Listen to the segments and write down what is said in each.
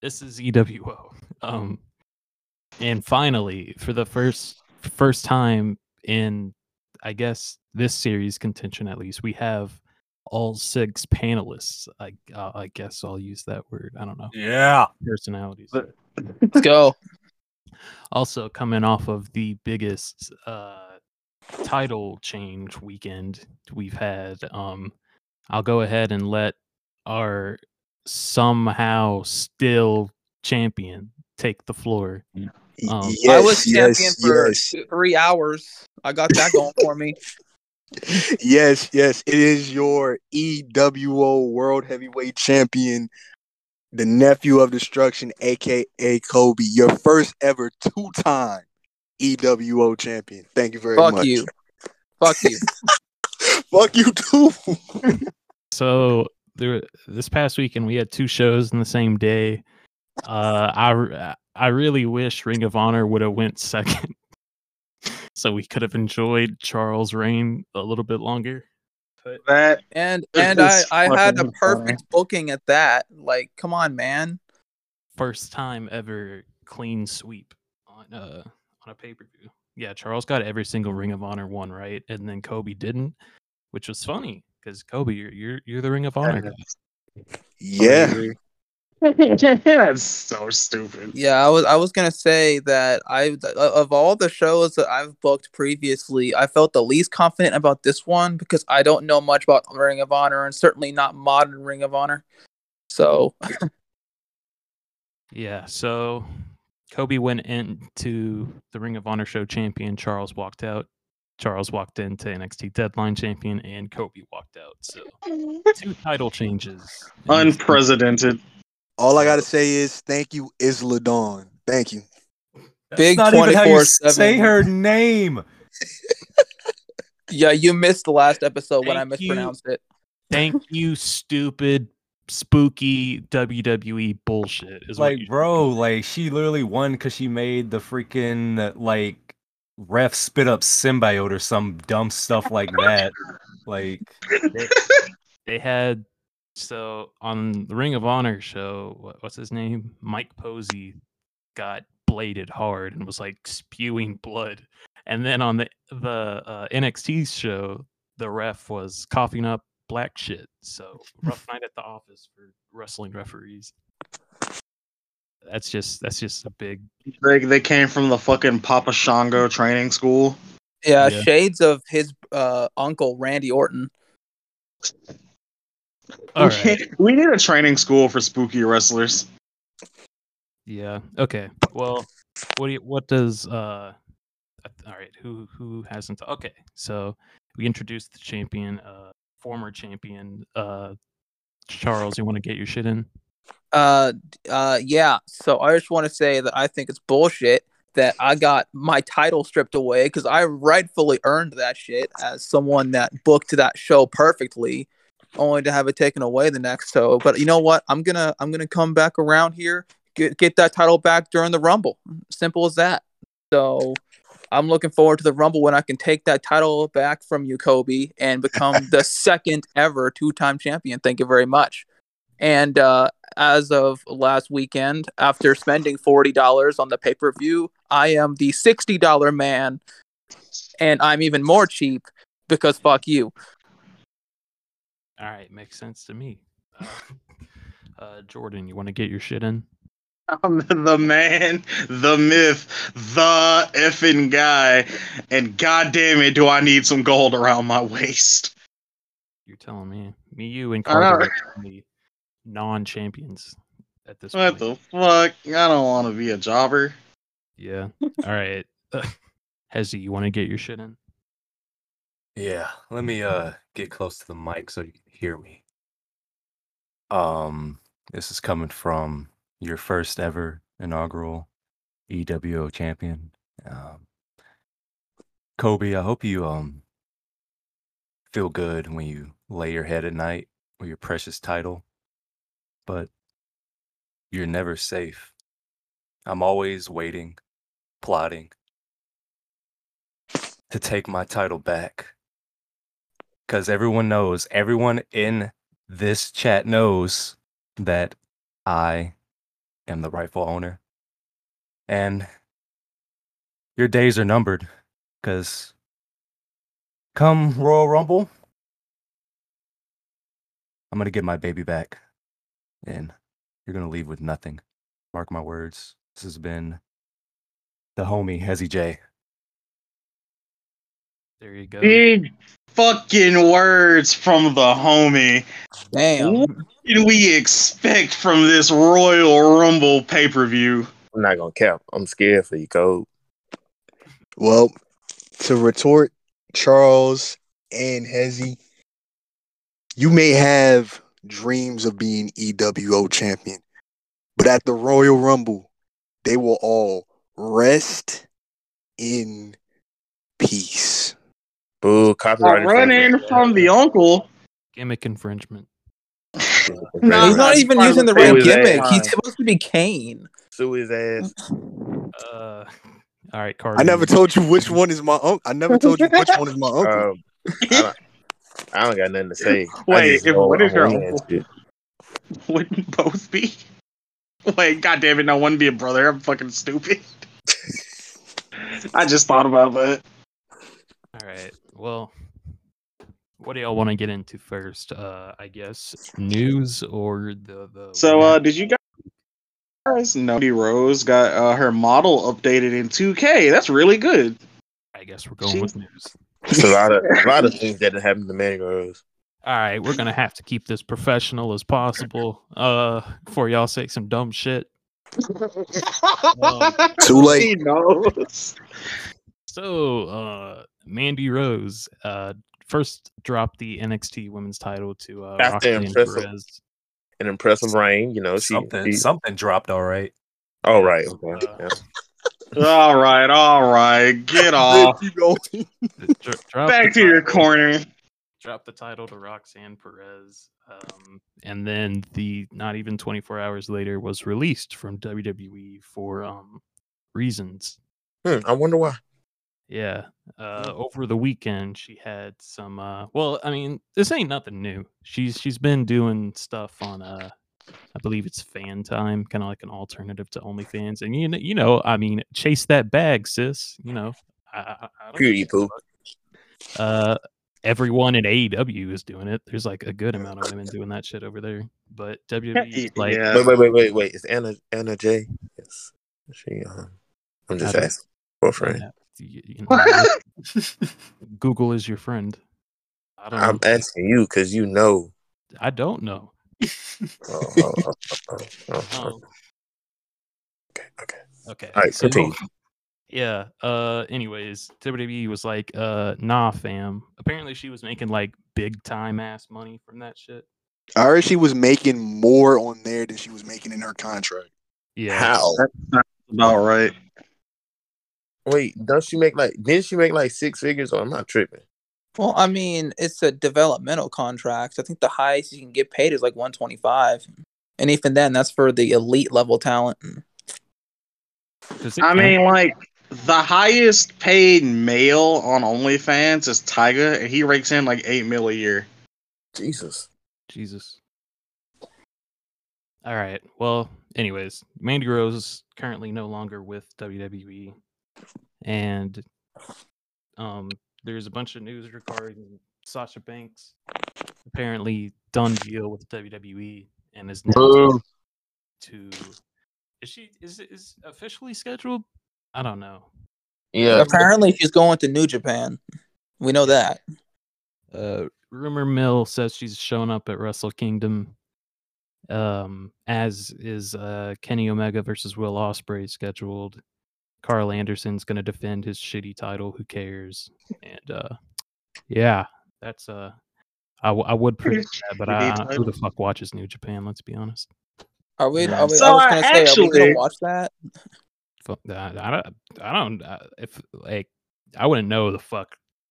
This is EWO. Um, and finally, for the first first time in, I guess this series contention at least, we have all six panelists. I uh, I guess I'll use that word. I don't know Yeah. personalities. Let's go. also coming off of the biggest uh title change weekend we've had um i'll go ahead and let our somehow still champion take the floor Um, I was champion for three hours. I got that going for me. yes, yes. It is your EWO World Heavyweight Champion, the nephew of destruction, aka Koby, your first ever two-time EWO champion. Thank you very Fuck much. you. Fuck you. Fuck you too. so there this past weekend we had two shows in the same day. Uh i r- i really wish ring of honor would have went second so we could have enjoyed charles reign a little bit longer. That And and I I had a fucking perfect booking at that. Like, come on, man. first time ever clean sweep on uh on a pay-per-view. Yeah charles got every single ring of honor one right and then koby didn't which was funny because koby you're, you're you're the ring of honor guy yeah. That's so stupid. Yeah, I was I was gonna say that I of all the shows that I've booked previously, I felt the least confident about this one because I don't know much about Ring of Honor and certainly not modern Ring of Honor. So Yeah, so Koby went into the Ring of Honor show champion. Charles walked out. Charles walked into NXT Deadline champion, and Koby walked out. So two title changes. Unprecedented. All I gotta say is thank you, Isla Dawn. Thank you. Big That's not even how you 24/7. say her name. yeah, you missed the last episode when I Thank you. mispronounced it. Thank you, stupid, spooky WWE bullshit. Is Like, you- bro, like she literally won because she made the freaking like ref spit up symbiote or some dumb stuff like that. Like, they, they had so on the Ring of Honor show. What, what's his name? Mike Posey got bladed hard and was like spewing blood. And then on the the uh, NXT show, the ref was coughing up black shit. So rough night at the office for wrestling referees. That's just that's just a big They, they came from the fucking Papa Shango training school. Yeah, Yeah. shades of his uh, uncle Randy Orton. all we, right. we need a training school for spooky wrestlers. Yeah. Okay. Well, what do you, what does uh all right, who who hasn't okay. So we introduced the champion, uh former champion, uh Charles, you want to get your shit in? Uh, uh, yeah. So I just want to say that I think it's bullshit that I got my title stripped away because I rightfully earned that shit as someone that booked that show perfectly, only to have it taken away the next show. But you know what? I'm gonna I'm gonna come back around here, get get that title back during the Rumble. Simple as that. So. I'm looking forward to the Rumble when I can take that title back from you, Koby, and become the second ever two-time champion. Thank you very much. And uh, as of last weekend, after spending forty dollars on the pay per view, I am the sixty dollar man, and I'm even more cheap because fuck you. All right, makes sense to me. Uh, uh Jordan, you want to get your shit in? I'm the man, the myth, the effing guy, and goddamn it, do I need some gold around my waist? You're telling me. Me, you, and Carter are the only non-champions at this What point. What the fuck? I don't want to be a jobber. Yeah. All right. Hezzie, you want to get your shit in? yeah, let me uh get close to the mic so you can hear me. Um, this is coming from your first ever inaugural EWO champion. Um, Koby, I hope you um feel good when you lay your head at night with your precious title, but you're never safe. I'm always waiting, plotting to take my title back. Because everyone knows, everyone in this chat knows that I am the rightful owner. And your days are numbered because come Royal Rumble, I'm going to get my baby back. And you're going to leave with nothing. Mark my words. This has been the homie, Hezzie J. There you go. Big fucking words from the homie. Damn. What can we expect from this Royal Rumble pay per view? I'm not gonna cap. I'm scared for you, Code. Well, to retort, Charles and Hezzie, you may have dreams of being EWO champion, but at the Royal Rumble, they will all rest in peace. Boo, copyright. running from the uncle. Gimmick infringement. No, He's not even using the the right gimmick. Fine. He's supposed to be Kane. Sue his ass. Uh, all right, Carter. I never told you which one is my uncle. I never told you which one is my uncle. Um, I, don't, got nothing to say. Wait, if- know what is your a man uncle? shit. Wouldn't both be? Wait, god damn it, no one be a brother. I'm fucking stupid. I just thought about that. All right. Well, what do y'all want to get into first? Uh, I guess news or the the. So, uh, did you guys know Mandy Rose got uh, her model updated in 2K? That's really good. I guess we're going she- with news. It's a lot of a lot of things that happened to Mandy Rose. All right, we're gonna have to keep this professional as possible. Uh, before y'all say some dumb shit. Too late. He knows. So, uh, Mandy Rose, uh, first dropped the NXT Women's Title to uh, After Roxanne impressive- Perez. An impressive reign, you know. She, Something, she something dropped, all right. oh right, okay. Uh, yeah. All right, all right, get off. Keep going. Back to your corner. Drop the title to Roxanne Perez, um, and then the not even 24 hours later was released from WWE for um, reasons. Hmm, I wonder why. Yeah, uh, over the weekend she had some. Uh, well, I mean, this ain't nothing new. She's she's been doing stuff on uh, I believe it's Fan Time, kind of like an alternative to OnlyFans. And you know, you know, I mean, chase that bag, sis. You know, I, I, I don't Period, give a poo. fuck. Uh, everyone in AEW is doing it. There's like a good amount of women doing that shit over there. But WWE, like, Yeah. Wait, wait, wait, wait, wait. Is Anna Anna Jay? Yes. She um I'm just I don't- asking for a friend. yeah, you- you know, Google is your friend. I don't. I'm know. asking you because you know. I don't know. Oh, oh, oh, oh, oh, oh, oh. Um, Okay, okay. okay. All right, so- continue. Yeah. Uh. Anyways, WWE was like, uh, nah, fam. Apparently, she was making like big time ass money from that shit. I heard she was making more on there than she was making in her contract. Yeah. How? About right. Wait, don't she make like? Didn't she make like six figures? Or I'm not tripping. Well, I mean, it's a developmental contract. I think the highest you can get paid is like 125. And even then, that's for the elite level talent. I mean, like the highest paid male on OnlyFans is Tyga, and he rakes in like eight mil a year. Jesus. Jesus. All right. Well, anyways, Mandy Rose is currently no longer with WWE, and um, there's a bunch of news regarding Sasha Banks apparently done deal with WWE and is now Boo. to. Is she is it is officially scheduled? I don't know. Yeah. Apparently, she's going to New Japan. We know that. Uh, rumor mill says she's showing up at Wrestle Kingdom. Um, as is uh Kenny Omega versus Will Ospreay scheduled. Karl Anderson's gonna defend his shitty title. Who cares? And uh, yeah, that's uh, I, w- I would predict that, but I, I- who the fuck watches New Japan? Let's be honest. Are we? Are we So, I was uh, gonna say, are we actually- gonna watch that? Fuck that. I don't. I don't. Uh, if like, I wouldn't know the fuck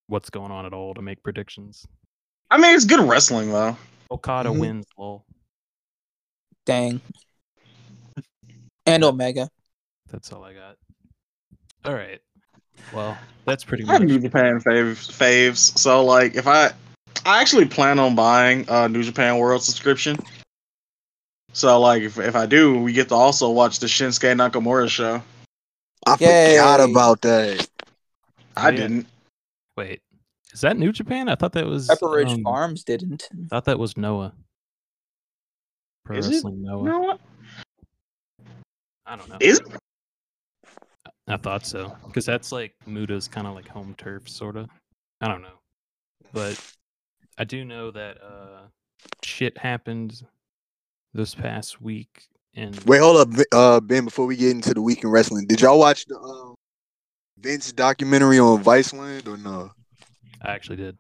what's going on at all to make predictions. I mean, it's good wrestling though. Okada Mhm. wins. Lol. Dang. And Omega. That's all I got. All right. Well, that's pretty I have much. New Japan faves, faves. So like, if I, I actually plan on buying a New Japan World subscription. So like, if, if I do, we get to also watch the Shinsuke Nakamura show. I Yay. forgot about that. I Yeah. didn't. Wait, is that New Japan? I thought that was Pepper Ridge um, Farms didn't. thought that was Noah. Pro Is it? Wrestling Noah. You know what? I don't know. Is I thought so because that's like Muta's kind of like home turf, sort of. I don't know, but I do know that uh, shit happened this past week. And Wait, hold up, uh, Ben. Before we get into the week in wrestling, did y'all watch the uh, Vince documentary on Viceland or no? I actually did.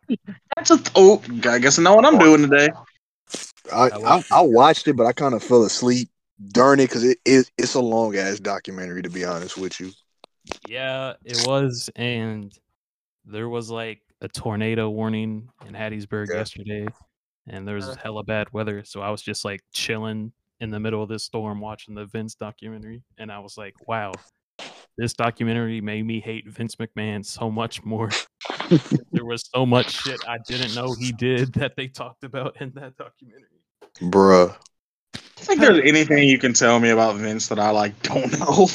that's a oh? I guess I know what I'm doing today. I I I, watched I watched it, but I kind of fell asleep during it because it is it's a long ass documentary. To be honest with you, Yeah, it was, and there was like a tornado warning in Hattiesburg Yeah. yesterday, and there was Uh. hella bad weather. So I was just like chilling in the middle of this storm watching the Vince documentary, and I was like, wow, this documentary made me hate Vince McMahon so much more. there was so much shit I didn't know he did that they talked about in that documentary. bruh. I think there's anything you can tell me about Vince that I like don't know.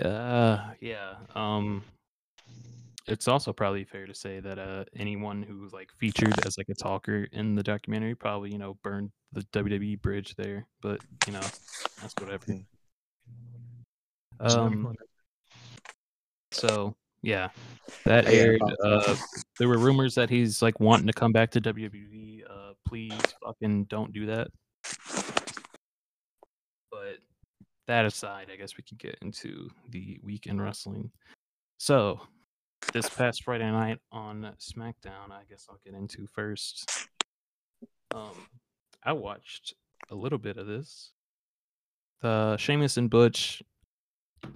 Uh, yeah. Um, it's also probably fair to say that uh, anyone who like featured as like a talker in the documentary probably you know burned the WWE bridge there. But you know, that's whatever. Um. So yeah, that aired. Uh, there were rumors that he's like wanting to come back to WWE. Uh, please fucking don't do that. But that aside, I guess we could get into the weekend wrestling. So, this past Friday night on SmackDown, I guess I'll get into first. Um, I watched a little bit of this. The Sheamus and Butch.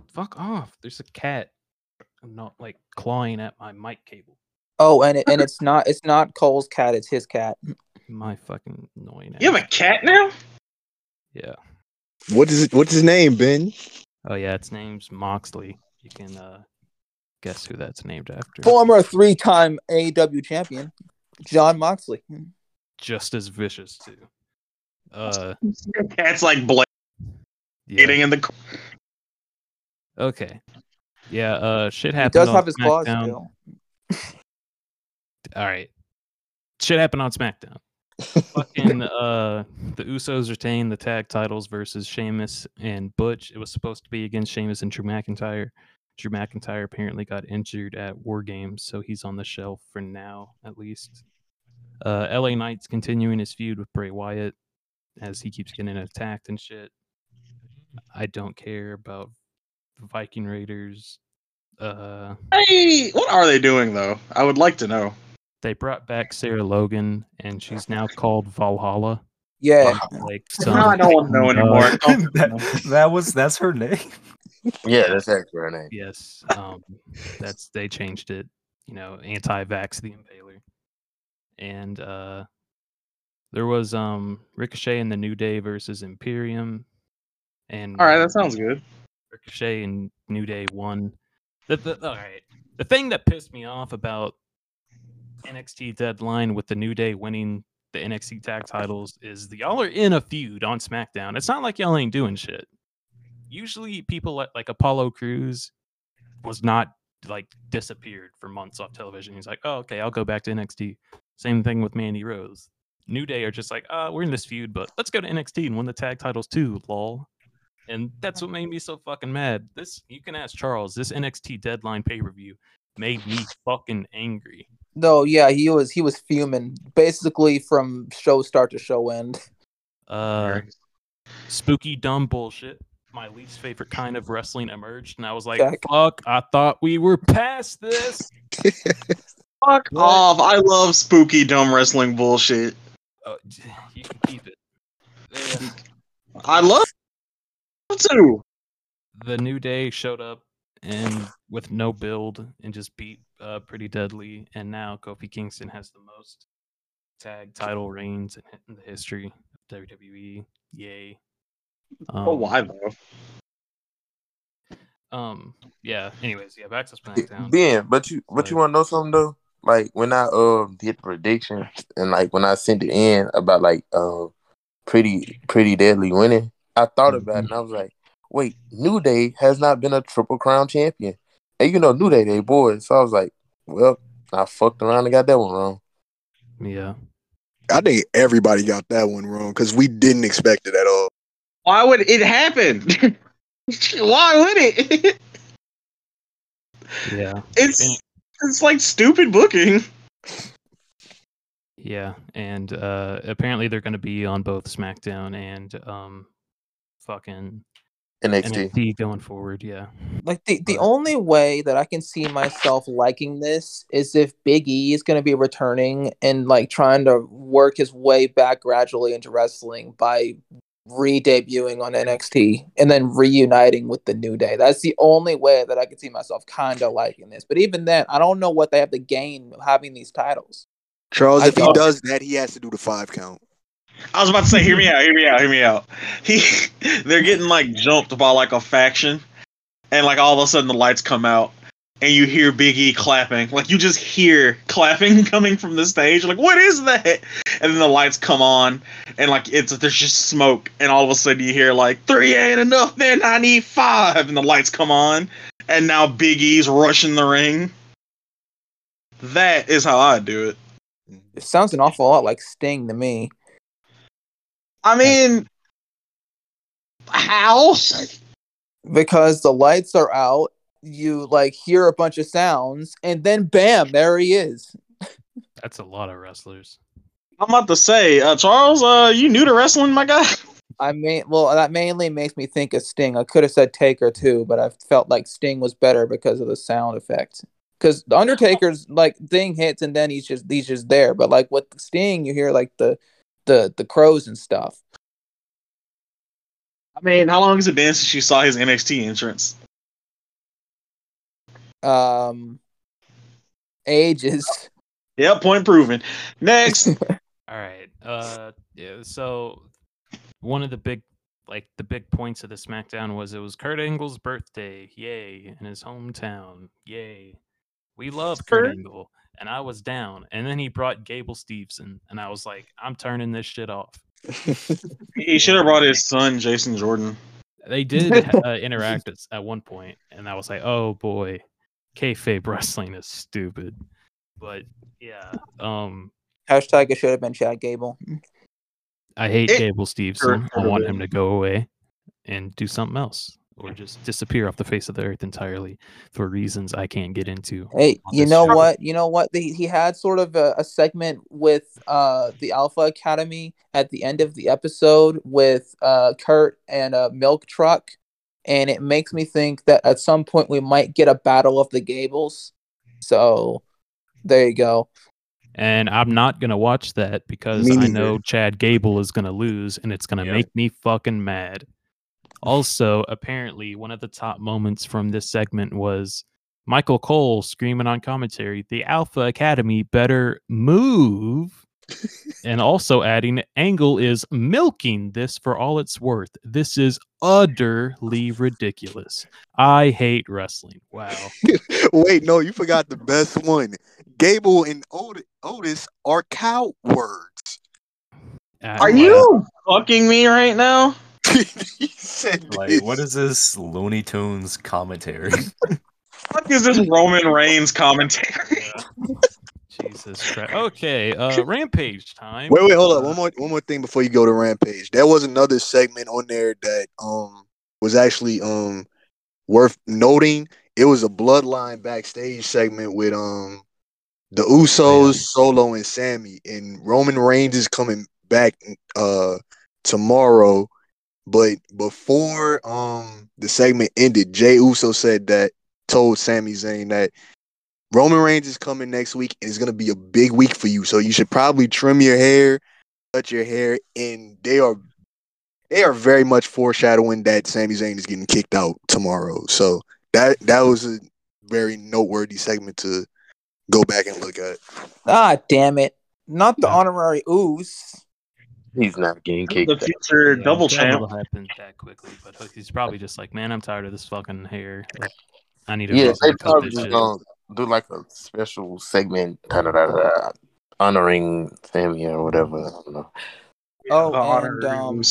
Fuck off! There's a cat. I'm not like clawing at my mic cable. Oh, and it, and it's not it's not Cole's cat, it's his cat. My fucking annoying. You have a cat now? yeah. What is it? What's his name, Ben? Oh yeah, its name's Moxley. You can uh guess who that's named after. Former three-time AEW champion, Jon Moxley. Just as vicious too. Uh Cat's like blading yeah. in the. Okay. Yeah, uh shit He does on have his claws SmackDown. still. All right. Shit happened on SmackDown. Fucking uh the Usos retain the tag titles versus Sheamus and Butch. It was supposed to be against Sheamus and Drew McIntyre. Drew McIntyre apparently got injured at War Games, so he's on the shelf for now, at least. Uh LA Knight's continuing his feud with Bray Wyatt as he keeps getting attacked and shit. I don't care about the Viking Raiders. Uh Hey, what are they doing though? I would like to know. They brought back Sarah Logan and she's now called Valhalla. Yeah. Like Now I don't want to know anymore. that, that was that's her name. Yeah, that's actually her name. yes, um, that's they changed it. You know, anti-vax the Impaler, and uh, there was um Ricochet and the New Day versus Imperium, and All right, that sounds good. Ricochet and New Day won. The, the, all right. The thing that pissed me off about NXT Deadline with the New Day winning the NXT tag titles is the y'all are in a feud on SmackDown. It's not like y'all ain't doing shit. Usually, people like, like Apollo Crews was not like disappeared for months off television. He's like, oh, okay, I'll go back to NXT. Same thing with Mandy Rose. New Day are just like, uh, we're in this feud, but let's go to NXT and win the tag titles too, lol. And that's what made me so fucking mad. This you can ask Charles. This NXT deadline pay per view made me fucking angry. No, yeah, he was he was fuming basically from show start to show end. Uh, spooky dumb bullshit. My least favorite kind of wrestling emerged, and I was like, Jack. "Fuck! I thought we were past this." Fuck off! I love spooky dumb wrestling bullshit. Oh, you can keep it. Yeah. I love it too. the New Day showed up and with no build and just beat uh, pretty deadly. And now Kofi Kingston has the most tag title reigns in, in the history of WWE. Yay! Um, oh, why though? Um. Yeah. Anyways, yeah. Back to SmackDown. Ben, but you but you want to know something though? Like when I um did the prediction and like when I sent it in about like uh pretty pretty deadly winning. I thought about it and I was like, wait, New Day has not been a triple crown champion. And you know New Day they boys. So I was like, well, I fucked around and got that one wrong. Yeah. I think everybody got that one wrong because we didn't expect it at all. Why would it happen? Why would it? Yeah. it's it's like stupid booking. Yeah. And uh apparently they're gonna be on both SmackDown and um fucking NXT. NXT going forward, yeah. Like the, the only way that I can see myself liking this is if Big E is going to be returning and like trying to work his way back gradually into wrestling by re-debuting on NXT and then reuniting with the New Day. That's the only way that I can see myself kind of liking this. But even then, I don't know what they have to gain having these titles. Charles, I if he does that, he has to do the five count. I was about to say, hear me out, hear me out, hear me out. He, they're getting like jumped by like a faction, and like all of a sudden the lights come out, and you hear Big E clapping. Like you just hear clapping coming from the stage. Like what is that? And then the lights come on, and like it's there's just smoke, and all of a sudden you hear like three ain't enough, man. I need five, and the lights come on, and now Big E's rushing the ring. That is how I do it. It sounds an awful lot like Sting to me. I mean, how? because the lights are out you like hear a bunch of sounds and then bam there he is That's a lot of wrestlers. I'm about to say, uh, Charles, uh, you new to wrestling, my guy? i mean well that mainly makes me think of sting i could have said taker too but i felt like sting was better because of the sound effect because the undertaker's like thing hits and then he's just he's just there but like with sting you hear like the the the crows and stuff I mean, how long has it been since you saw his NXT entrance? um ages Yep, point proven. Next, All right. Uh yeah, so one of the big like the big points of the SmackDown was it was Kurt Angle's birthday. Yay. In his hometown. Yay. We love Kurt Kurt? Angle. And I was down. And then he brought Gable Steveson. And I was like, I'm turning this shit off. he should have brought his son, Jason Jordan. They did uh, interact at, at one point, and I was like, "Oh boy, kayfabe wrestling is stupid." But yeah, um, hashtag it should have been chad gable I hate It- Gable Steveson. I want him to go away and do something else, or just disappear off the face of the earth entirely for reasons I can't get into. Hey, you know show. what? You know what? He, he had sort of a, a segment with uh the Alpha Academy at the end of the episode with uh Kurt and a milk truck, and it makes me think that at some point we might get a battle of the Gables. So there you go. And I'm not gonna watch that because I know Chad Gable is gonna lose, and it's gonna Yep. make me fucking mad. Also, apparently, one of the top moments from this segment was Michael Cole screaming on commentary, "The Alpha Academy better move." and also adding, Angle is milking this for all it's worth. This is utterly ridiculous. I hate wrestling. Wow. Wait, no, you forgot the best one. Gable and Ot- Otis are cowards. Uh, Are you fucking me right now? He said Like, what is this Looney Tunes commentary? What is this Roman Reigns commentary? Jesus Christ. Okay, uh Rampage time. Wait, wait, hold up. One more, one more thing before you go to Rampage. There was another segment on there that um was actually um worth noting. It was a Bloodline backstage segment with um the Usos, Solo, and Sami, and Roman Reigns is coming back uh tomorrow. But before um the segment ended, Jey Uso said that told Sami Zayn that Roman Reigns is coming next week and it's gonna be a big week for you. So you should probably trim your hair, cut your hair, and they are they are very much foreshadowing that Sami Zayn is getting kicked out tomorrow. So that that was a very noteworthy segment to go back and look at. Ah, damn it! Not the Yeah. honorary Uce. He's not getting kicked. the future yeah, double that champ. will happen that quickly, but he's probably just like, man, I'm tired of this fucking hair. Like, I need to Yeah, they probably just gonna do like a special segment, da da da da, honoring Sami or whatever. I don't know. Oh, the honor and, um,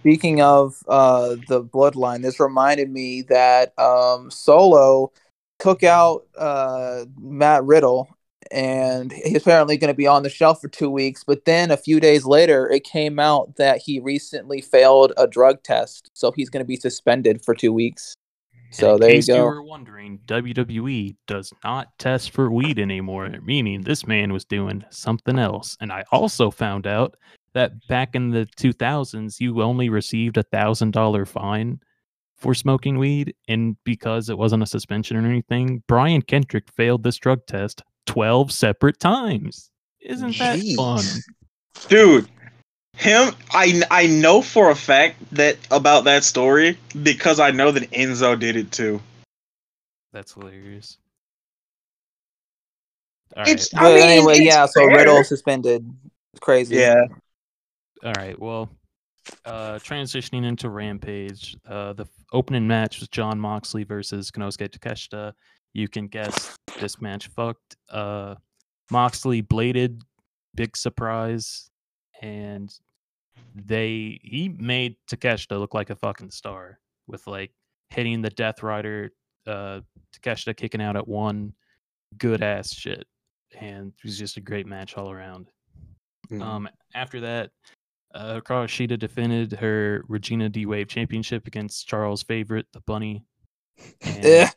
Speaking of uh, the bloodline, this reminded me that um, Solo took out uh, Matt Riddle, and he's apparently going to be on the shelf for two weeks. But then a few days later, it came out that he recently failed a drug test, so he's going to be suspended for two weeks. And So there you case you go. were wondering, WWE does not test for weed anymore, meaning this man was doing something else. And I also found out that back in the 2000s, you only received a thousand dollar fine for smoking weed, and because it wasn't a suspension or anything, Brian Kendrick failed this drug test 12 separate times. Isn't that fun? Dude. Him, I I know for a fact that about that story because I know that Enzo did it too. That's hilarious. All It's- right. I But mean, anyway, it's yeah. So. Riddle suspended. It's crazy. Yeah, All right. Well, uh, transitioning into Rampage, uh, the opening match was Jon Moxley versus Konosuke Takeshita. You can guess this match fucked. Uh, Moxley bladed, big surprise, and they he made Takeshita look like a fucking star with like hitting the Death Rider, uh, Takeshita kicking out at one, good ass shit, and it was just a great match all around. Mhm. Um, after that, uh, Hikaru defended her Regina D Wave Championship against Charles' favorite, the Bunny. And.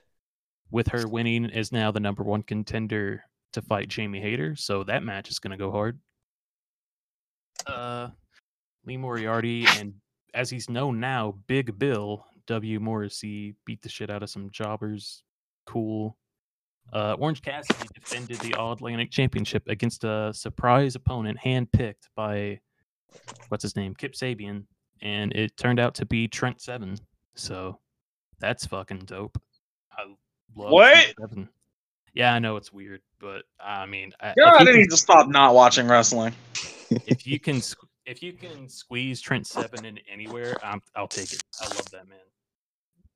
With her winning, is now the number one contender to fight Jamie Hayter. So that match is going to go hard. Uh, Lee Moriarty and as he's known now, Big Bill W Morrissey beat the shit out of some jobbers. Cool. Uh, Orange Cassidy defended the All Atlantic Championship against a surprise opponent handpicked by what's his name, Kip Sabian, and it turned out to be Trent Seven. So that's fucking dope. I love What? Trent Seven. Yeah, I know it's weird, but I mean, I, God, I you need can, to stop not watching wrestling. if you can, if you can squeeze Trent Seven in anywhere, I'm, I'll take it. I love that man.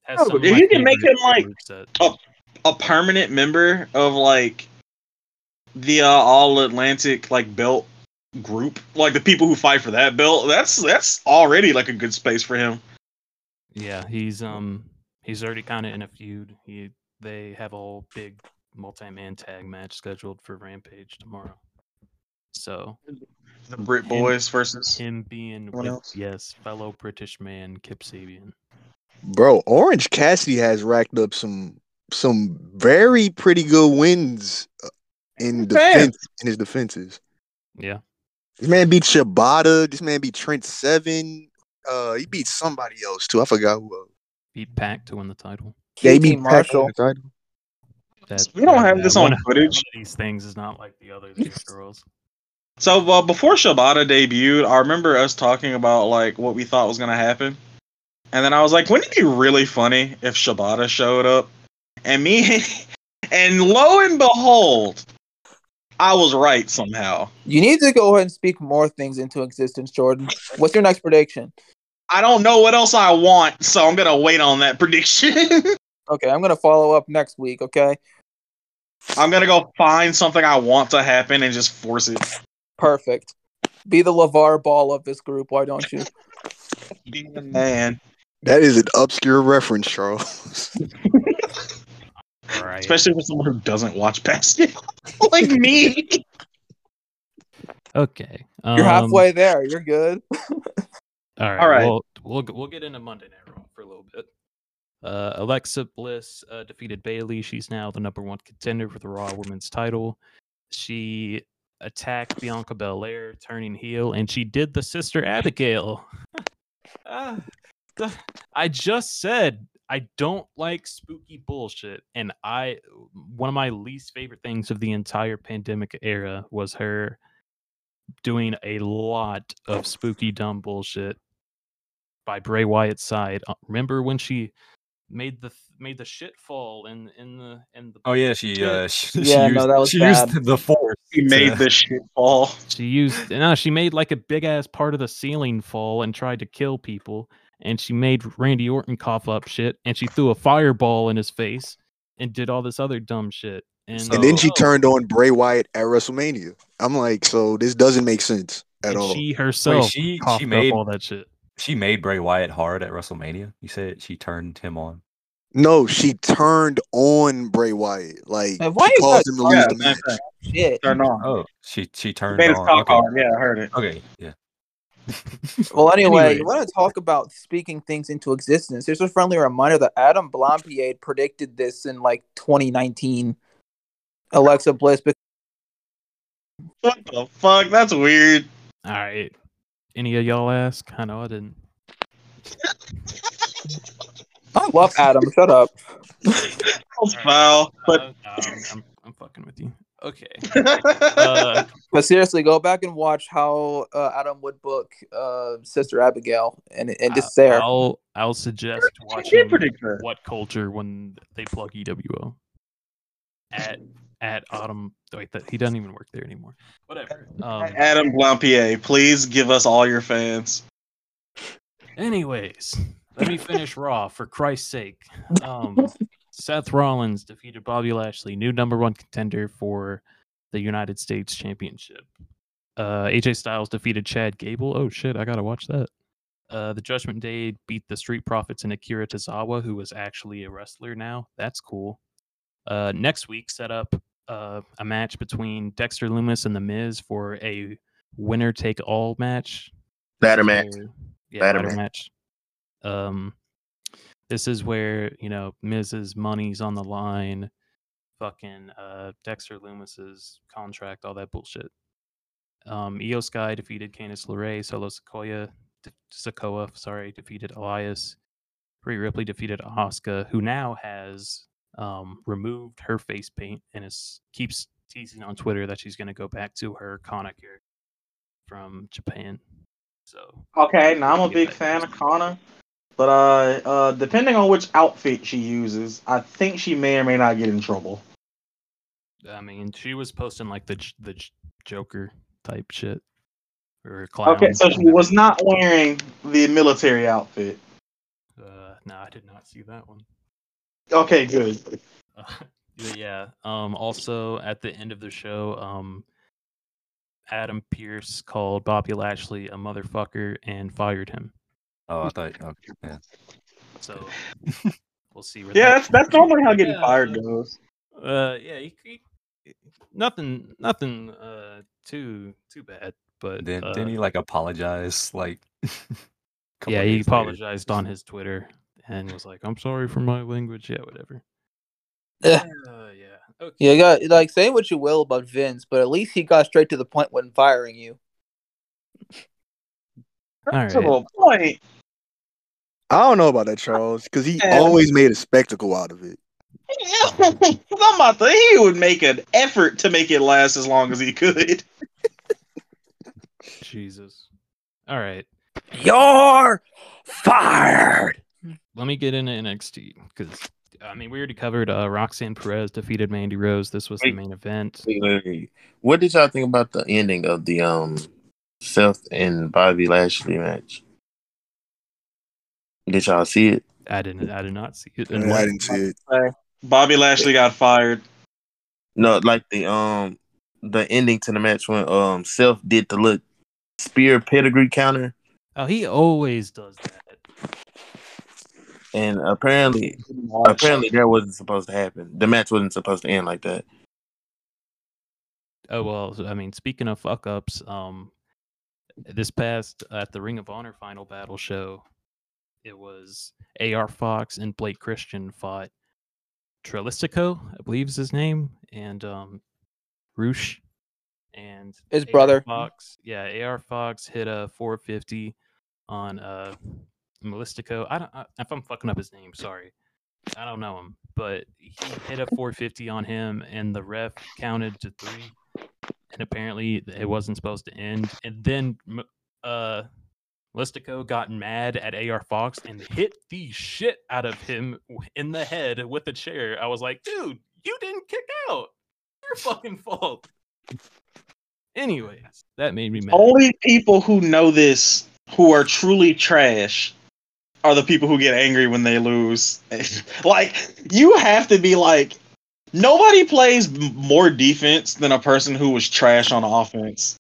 Has No, some of but if you can make him, like, moveset. A permanent member of like the uh, All Atlantic like belt group, like the people who fight for that belt. That's that's already like a good space for him. Yeah, he's um he's already kind of in a feud. He they have a whole big multi-man tag match scheduled for Rampage tomorrow. So The Brit Him- Boys versus him being with else? yes fellow British man Kip Sabian. Bro, Orange Cassidy has racked up some some very pretty good wins uh, in defense in his defenses. Yeah, This man beat Shibata. This man beat Trent Seven. Uh, he beat somebody else too. I forgot who. else. beat Pac to win the title. Yeah, he QT beat Pac Marshall. on the title. That, We don't have that this on footage. Of these things is not like the other two girls. So uh, before Shibata debuted, I remember us talking about like what we thought was gonna happen, and then I was like, wouldn't it be really funny if Shibata showed up? And me, and lo and behold, I was right somehow. You need to go ahead and speak more things into existence, Jordan. What's your next prediction? I don't know what else I want, so I'm gonna wait on that prediction. Okay, I'm gonna follow up next week. Okay, I'm gonna go find something I want to happen and just force it. perfect. Be the LeVar Ball of this group. Why don't you? Be the Man, That is an obscure reference, Charles. Right. especially for someone who doesn't watch basketball like me. okay. You're um, halfway there. You're good. All right. All right. We'll, we'll we'll get into Monday Night Raw for a little bit. Uh, Alexa Bliss uh, defeated Bayley. She's now the number one contender for the Raw Women's title. She attacked Bianca Belair, turning heel, and she did the Sister Abigail. Ah, the- I just said I don't like spooky bullshit, and I one of my least favorite things of the entire pandemic era was her doing a lot of spooky dumb bullshit by Bray Wyatt's side. Uh, Remember when she made the made the shit fall in in the in the Oh yeah, she Shit. uh she, Yeah, she no, used, that was she bad. used the force. He made to- this shit fall. she used no she made like a big ass part of the ceiling fall and tried to kill people and she made Randy Orton cough up shit and she threw a fireball in his face and did all this other dumb shit And, So- and then she oh, turned on Bray Wyatt at WrestleMania. I'm like, so this doesn't make sense at and all. She herself she- she coughed up made- all that shit. She made Bray Wyatt hard at WrestleMania. You said she turned him on. no, she turned on Bray Wyatt. Like Man, why she you caused guys him to lose Yeah, the same match. thing. Shit. Turn on. Oh, she she turned Made on. cock Okay. hard. Yeah, I heard it. okay, yeah. Well, anyway, Anyways. you want to talk about speaking things into existence? Here's a friendly reminder that Adam Blampied predicted this in like 2019. Alexa Bliss. bec- What the fuck? That's weird. All right. Any of y'all ask? I know I didn't. I love Adam. Shut up. That's foul. But Uh, I'm, I'm, I'm fucking with you. Okay. Uh, But seriously, go back and watch how uh, Adam would book uh, Sister Abigail, and and just there. I'll I'll suggest watching what culture when they plug EWO at at Autumn. Wait, that he doesn't even work there anymore. Whatever. Um. Adam Blampied, please give us all your fans. Anyways, let me finish Raw for Christ's sake. Um, Seth Rollins defeated Bobby Lashley, new number one contender for the United States Championship. Uh, AJ Styles defeated Chad Gable. Oh shit, I gotta watch that. Uh, the Judgment Day beat the Street Profits and Akira Tozawa, who was actually a wrestler now. That's cool. Uh, next week, set up uh, a match between Dexter Lumis and The Miz for a winner take all match. Is match. where- yeah, match. match. Um, this is where you know Miz's money's on the line. Fucking uh, Dexter Lumis's contract, all that bullshit. Um, Iyo Sky defeated Candice LeRae. Solo Sequoia, de- Sikoa, sorry, defeated Elias. Rhea Ripley defeated Asuka, who now has um, removed her face paint and is keeps teasing on Twitter that she's going to go back to her Kana character from Japan. So Okay, now I'm a big fan of Kana, but uh, uh, depending on which outfit she uses, I think she may or may not get in trouble. I mean, she was posting like the the Joker type shit or clown. Okay, so she was not wearing the military outfit. Uh, no, I did not see that one. Okay, good. Uh, yeah. Um. Also, at the end of the show, um, Adam Pearce called Bobby Lashley a motherfucker and fired him. Oh, I thought. Okay, yeah. So we'll see. Where Yeah, that- that's that's normally how getting Yeah, fired uh, goes. Uh, yeah, he, he, nothing, nothing, uh, too too bad. But Then uh, didn't he like apologize? Like. yeah, he days later? apologized on his Twitter and was like, "I'm sorry for my language." Yeah, whatever. Yeah. Uh, yeah. Okay. You got like say what you will about Vince, but at least he got straight to the point when firing you. All To right. the point. I don't know about that, Charles, because he Yeah. always made a spectacle out of it. I'm about to. He would make an effort to make it last as long as he could. Jesus. All right. You're fired. Let me get into NXT because I mean we already covered. Uh, Roxanne Perez defeated Mandy Rose. This was the main event. Wait, wait, wait. What did y'all think about the ending of the um Seth and Bobby Lashley match? Did y'all see it? I didn't. I did not see it. I And what- didn't see it. Bobby Lashley got fired. No, like the um the ending to the match when um Seth did the look spear pedigree counter, oh, he always does that. And apparently apparently that wasn't supposed to happen. The match wasn't supposed to end like that. Oh well, I mean, speaking of fuck ups, um, this past at the Ring of Honor final battle show, it was AR Fox and Blake Christian fought Trelistico, I believe is his name, and um, Rush, and His AR brother. Fox. Yeah, AR Fox hit a 450 on uh Melistico. I don't I, if I'm fucking up his name, sorry. I don't know him, but he hit a 450 on him, and the ref counted to three, and apparently it wasn't supposed to end. And then uh, Listico got mad at AR Fox and hit the shit out of him in the head with a chair. I was like, dude, you didn't kick out. Your fucking fault. Anyways, that made me mad. Only people who know this, who are truly trash, are the people who get angry when they lose. like you have to be like, Nobody plays more defense than a person who was trash on offense.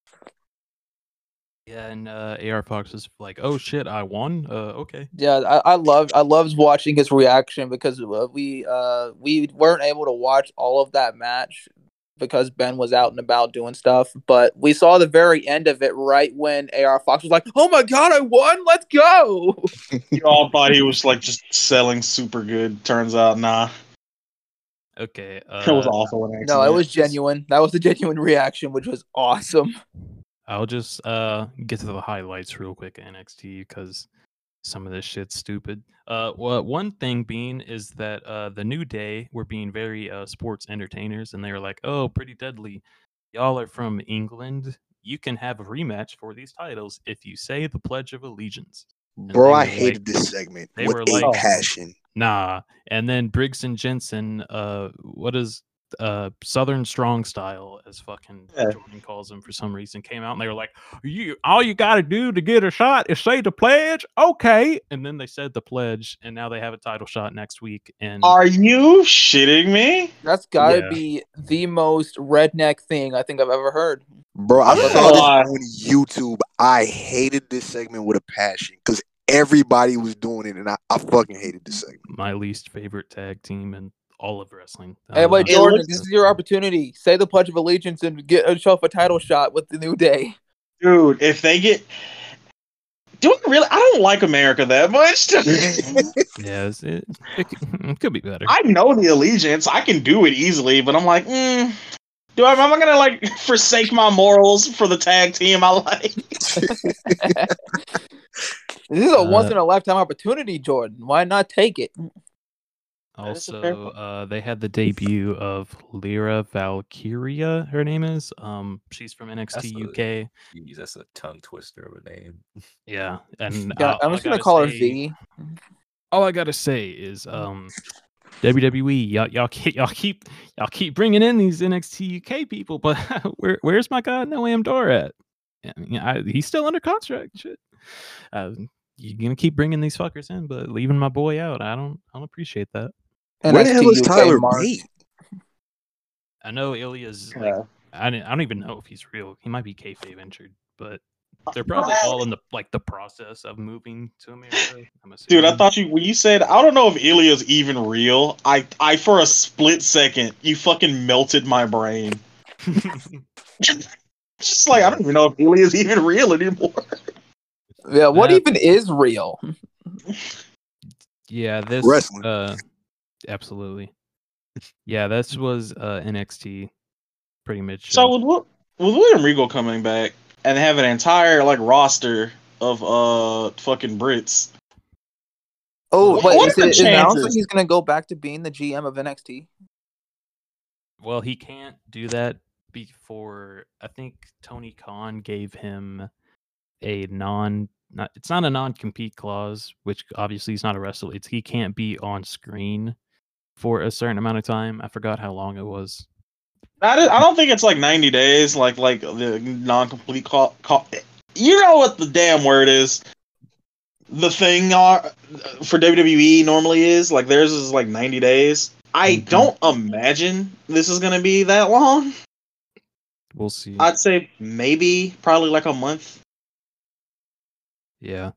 Yeah, and uh, AR Fox was like, "Oh shit, I won." Uh, okay. Yeah, I, I loved I loved watching his reaction because uh, we uh we weren't able to watch all of that match because Ben was out and about doing stuff, but we saw the very end of it right when AR Fox was like, "Oh my god, I won! Let's go!" You all thought he was like just selling super good. Turns out, nah. Okay. Uh, It was also an no, it was genuine. That was a genuine reaction, which was awesome. I'll just uh get to the highlights real quick NXT because some of this shit's stupid. Uh, well, one thing being is that uh the New Day were being very uh sports entertainers, and they were like, "Oh, pretty deadly, y'all are from England. You can have a rematch for these titles if you say the Pledge of Allegiance." Bro, I hated like- this segment they with were like- passion. Nah, and then Briggs and Jensen, uh, what is uh Southern Strong Style, as fucking Yeah. Jordan calls them for some reason, came out and they were like, "You, all you got to do to get a shot is say the pledge, okay?" And then they said the pledge, and now they have a title shot next week. And Are you shitting me? That's got to Yeah. be the most redneck thing I think I've ever heard. Bro, I saw this on YouTube. I hated this segment with a passion because everybody was doing it, and I, I fucking hated this segment. my least favorite tag team in all of wrestling. Hey, wait, Jordan, looks- this is your opportunity. Say the Pledge of Allegiance and get yourself a title shot with the New Day. Dude, if they get. Do I really? I don't like America that much. yes, it, it, it could be better. I know the allegiance. I can do it easily, but I'm like, mm, do I? Am I gonna like forsake my morals for the tag team I like? This is a Uh, once in a lifetime opportunity, Jordan. Why not take it? That is a fair Also, uh, they had the debut of Lyra Valkyria. Her name is. Um, she's from NXT a- UK. Jeez, that's a tongue twister of a name. Yeah, and Yeah, uh, I'm just gonna gotta call her V. All I gotta say is, um, WWE, y'all, y'all keep, y'all keep, y'all keep bringing in these NXT UK people, but where, where's my god Noam Dar at? I mean, I, he's still under contract. Shit, uh, you're gonna keep bringing these fuckers in, but leaving my boy out, I don't, I don't appreciate that. Where the hell is UK Tyler Mark. Bate? I know Ilja's like Yeah. I didn't, I don't even know if he's real. He might be kayfabe injured, but they're probably all in the like the process of moving to America. I'm Dude, I thought you when you said I don't know if Ilja's even real. I I for a split second you fucking melted my brain. Just like I don't even know if Ilja's even real anymore. Yeah, what Uh, even is real? yeah, this Wrestling. Uh, absolutely. Yeah, this was uh NXT, pretty much. So with with William Regal coming back and have an entire like roster of uh fucking Brits. Oh, What- what is are the it announced that he's gonna go back to being the GM of NXT? well, he can't do that before. I think Tony Khan gave him a non. Not, it's not a non-compete clause, which obviously he's not a wrestler. It's he can't be on screen for a certain amount of time. I forgot how long it was. I don't- think it's like 90 days, like like the non-complete call, call. You know what the damn word is? The thing are, for WWE normally is like theirs is like 90 days. I Mhm. don't imagine this is gonna be that long. We'll see. I'd say maybe probably like a month. Yeah.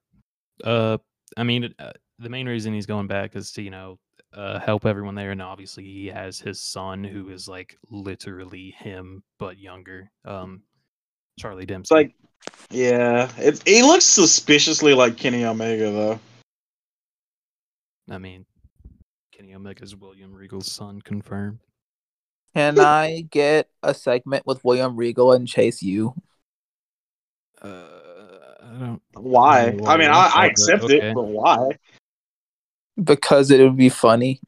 Uh, I mean, uh, the main reason he's going back is to you know uh, help everyone there, and obviously he has his son who is like literally him but younger. Um, Charlie Dempsey. Like, yeah, it he looks suspiciously like Kenny Omega though. I mean, Kenny Omega's William Regal's son confirmed. Can I get a segment with William Regal and Chase U? Uh, I don't. Why? I mean, I, I accept okay. it, but why? Because it would be funny.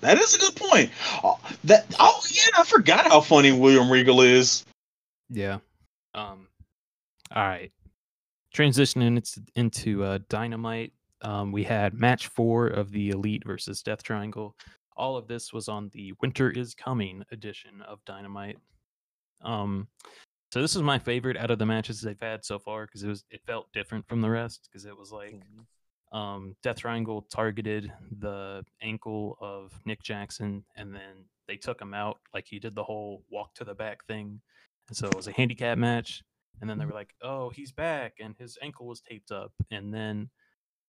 That is a good point. Oh, that oh yeah, I forgot how funny William Regal is. Yeah. Um. All right. Transitioning into, into uh, Dynamite, um, we had match four of the Elite versus Death Triangle. All of this was on the Winter is Coming edition of Dynamite. Um, so this is my favorite out of the matches they've had so far because it was it felt different from the rest because it was like um, Death Triangle targeted the ankle of Nick Jackson, and then they took him out. Like he did the whole walk to the back thing, and so it was a handicap match. And then they were like, "Oh, he's back," and his ankle was taped up. And then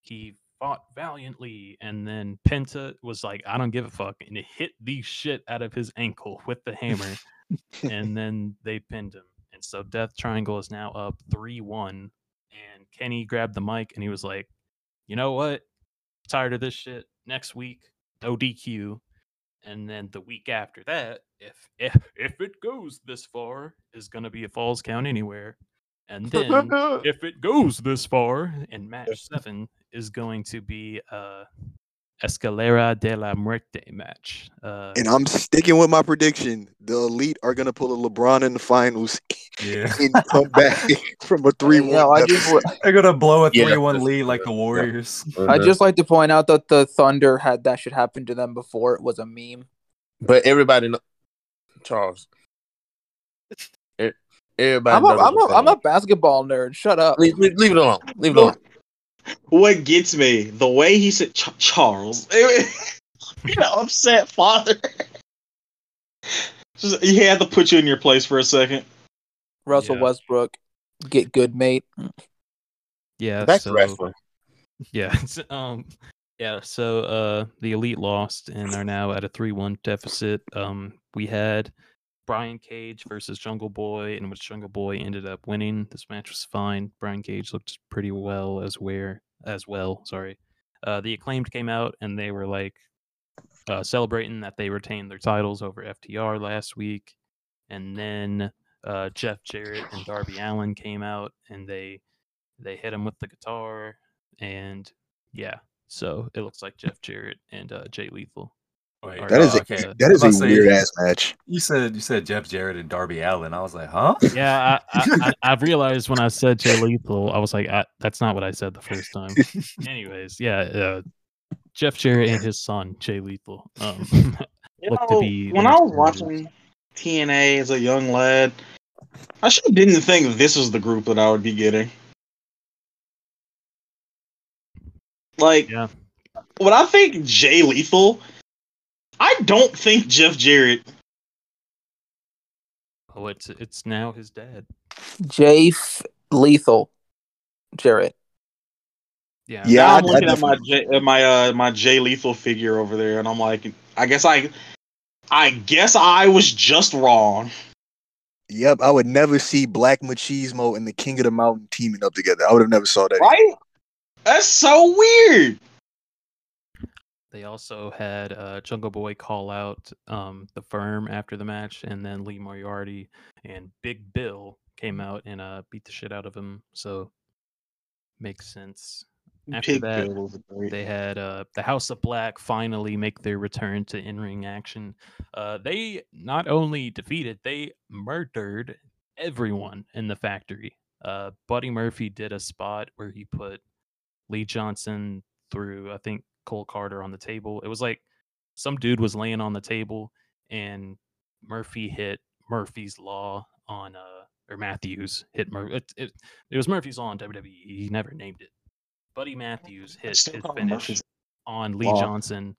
he fought valiantly. And then Penta was like, "I don't give a fuck," and it hit the shit out of his ankle with the hammer. and then they pinned him. And so Death Triangle is now up three one. And Kenny grabbed the mic and he was like, "You know what? Tired of this shit. Next week, no DQ." And then the week after that, if if if it goes this far, is gonna be a Falls Count Anywhere. And then if it goes this far, in match seven is going to be a Escalera de la Muerte match. Uh, And I'm sticking with my prediction. The elite are gonna pull a LeBron in the finals Yeah. and come back from a three-one. No, I just deficit. They're gonna blow a Yeah, three one lead like the Warriors. I'd just like to point out that the Thunder had that shit happen to them before it was a meme. But everybody know Charles. Everybody I'm a, knows I'm what a, I'm a basketball nerd. Shut up. leave, leave, leave it alone. Leave it alone. What gets me, the way he said Ch- Charles, you know, upset father. Just, he had to put you in your place for a second. Russell Yeah. Westbrook, get good, mate. yeah, Back so, to wrestling. Yeah. s- um yeah, so uh the elite lost and are now at a 3-1 deficit. Um we had Brian Cage versus Jungle Boy in which Jungle Boy ended up winning. This match was fine. Brian Cage looked pretty well as where as well, sorry. Uh the acclaimed came out and they were like uh celebrating that they retained their titles over FTR last week. And then uh Jeff Jarrett and Darby Allin came out and they they hit him with the guitar and yeah so it looks like jeff jarrett and uh jay lethal Wait, Are- That is oh, a okay. that is I a was about weird ass match. You said you said Jeff Jarrett and Darby Allin. I was like, huh? yeah I, I, I, I realized when i said jay lethal i was like I, that's not what i said the first time anyways yeah uh, jeff jarrett and his son jay lethal um You Look to be when I was Warriors. watching TNA as a young lad, I sure didn't think this was the group that I would be getting. Like, yeah when I think Jay Lethal, I don't think Jeff Jarrett. oh it's it's now his dad Jay Lethal, Jarrett. yeah Yeah, I- I'm looking at my J, at my uh my Jay Lethal figure over there, and I'm like, I guess I, I guess I was just wrong. Yep, I would never see Black Machismo and the King of the Mountain teaming up together. I would have never saw that. Right? That's so weird. They also had uh, Jungle Boy call out um, the firm after the match, and then Lee Moriarty and Big Bill came out and uh, beat the shit out of him. So makes sense. After Pig that, Bill was great. They had uh, the House of Black finally make their return to in-ring action. Uh, they not only defeated, they murdered everyone in the factory. Uh, Buddy Murphy did a spot where he put Lee Johnson through, I think, Cole Karter on the table. It was like some dude was laying on the table and Murphy hit Murphy's Law on, uh, or Matthews hit Murphy. it, it, it was Murphy's Law on WWE. He never named it. Buddy Matthews hit his finish Murphy's on Lee Law. Johnson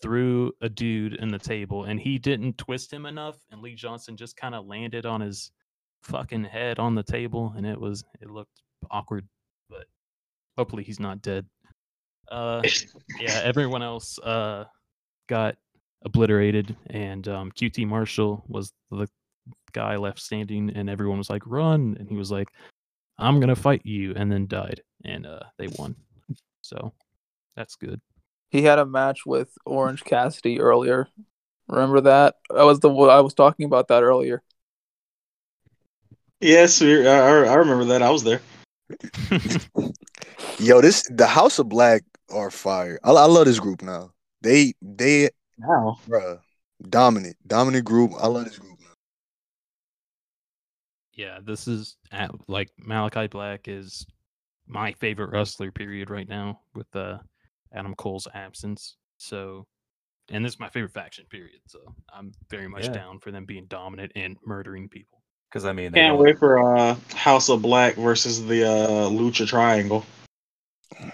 threw a dude in the table and he didn't twist him enough and Lee Johnson just kind of landed on his fucking head on the table and it was it looked awkward but hopefully he's not dead. Uh yeah, everyone else uh got obliterated and um QT Marshall was the guy left standing and everyone was like run and he was like I'm going to fight you and then died and uh they won. So that's good. He had a match with Orange Cassidy earlier. Remember that? I was the I was talking about that earlier. Yes, we- I, I I remember that. I was there. Yo, this the House of Black are fire. I, I love this group now. They they now bruh, dominant, dominant group. I love this group. yeah, this is at, like Malachi Black is my favorite wrestler period right now with uh Adam Cole's absence. So and this is my favorite faction period. So I'm very much Yeah. down for them being dominant and murdering people. Because I mean, they Can't don't- wait for uh House of Black versus the uh Lucha Triangle.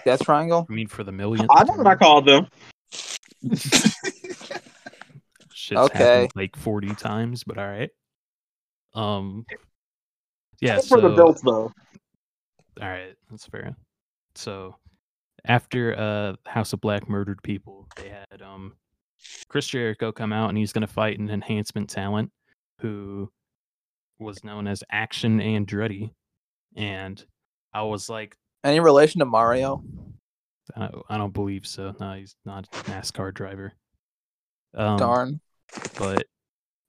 Death Triangle. I mean for the millionth I don't know what I called them. shit's Okay. happened like 40 times, but all right. Um, yeah. for the so- though. All right, that's fair. So after uh House of Black murdered people, they had um Chris Jericho come out and he's gonna fight an enhancement talent who was known as Action Andretti. And I was like, Any relation to Mario? I don't, I don't believe so. No, he's not a NASCAR driver. Um, Darn. but